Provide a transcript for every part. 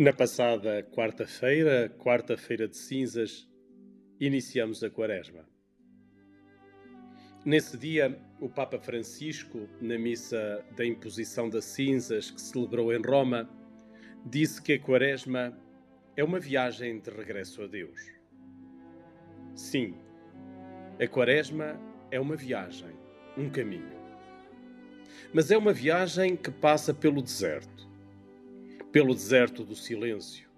Na passada quarta-feira, quarta-feira de cinzas, iniciamos a Quaresma. Nesse dia, o Papa Francisco, na missa da imposição das cinzas que celebrou em Roma, disse que a Quaresma é uma viagem de regresso a Deus. Sim, a Quaresma é uma viagem, um caminho. Mas é uma viagem que passa pelo deserto pelo deserto do silêncio.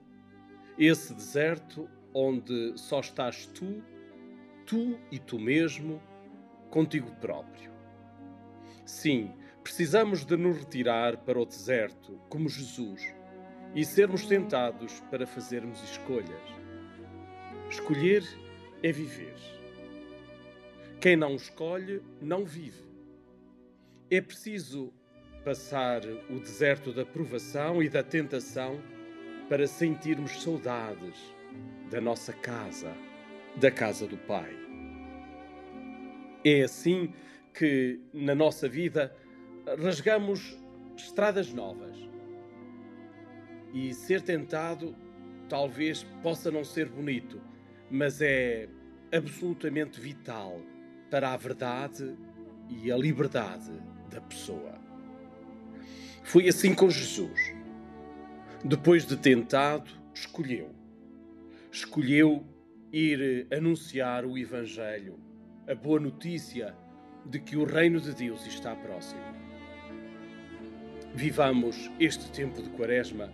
Esse deserto onde só estás tu, tu e tu mesmo, contigo próprio. Sim, precisamos de nos retirar para o deserto, como Jesus, e sermos tentados para fazermos escolhas. Escolher é viver. Quem não escolhe, não vive. É preciso passar o deserto da provação e da tentação para sentirmos saudades da nossa casa, da casa do Pai. É assim que na nossa vida rasgamos estradas novas. E ser tentado talvez possa não ser bonito, mas é absolutamente vital para a verdade e a liberdade da pessoa. Foi assim com Jesus. Depois de tentado, escolheu. Escolheu ir anunciar o Evangelho, a boa notícia de que o reino de Deus está próximo. Vivamos este tempo de Quaresma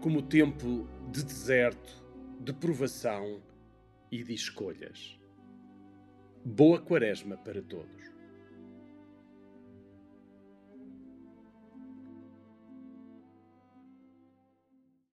como tempo de deserto, de provação e de escolhas. Boa Quaresma para todos.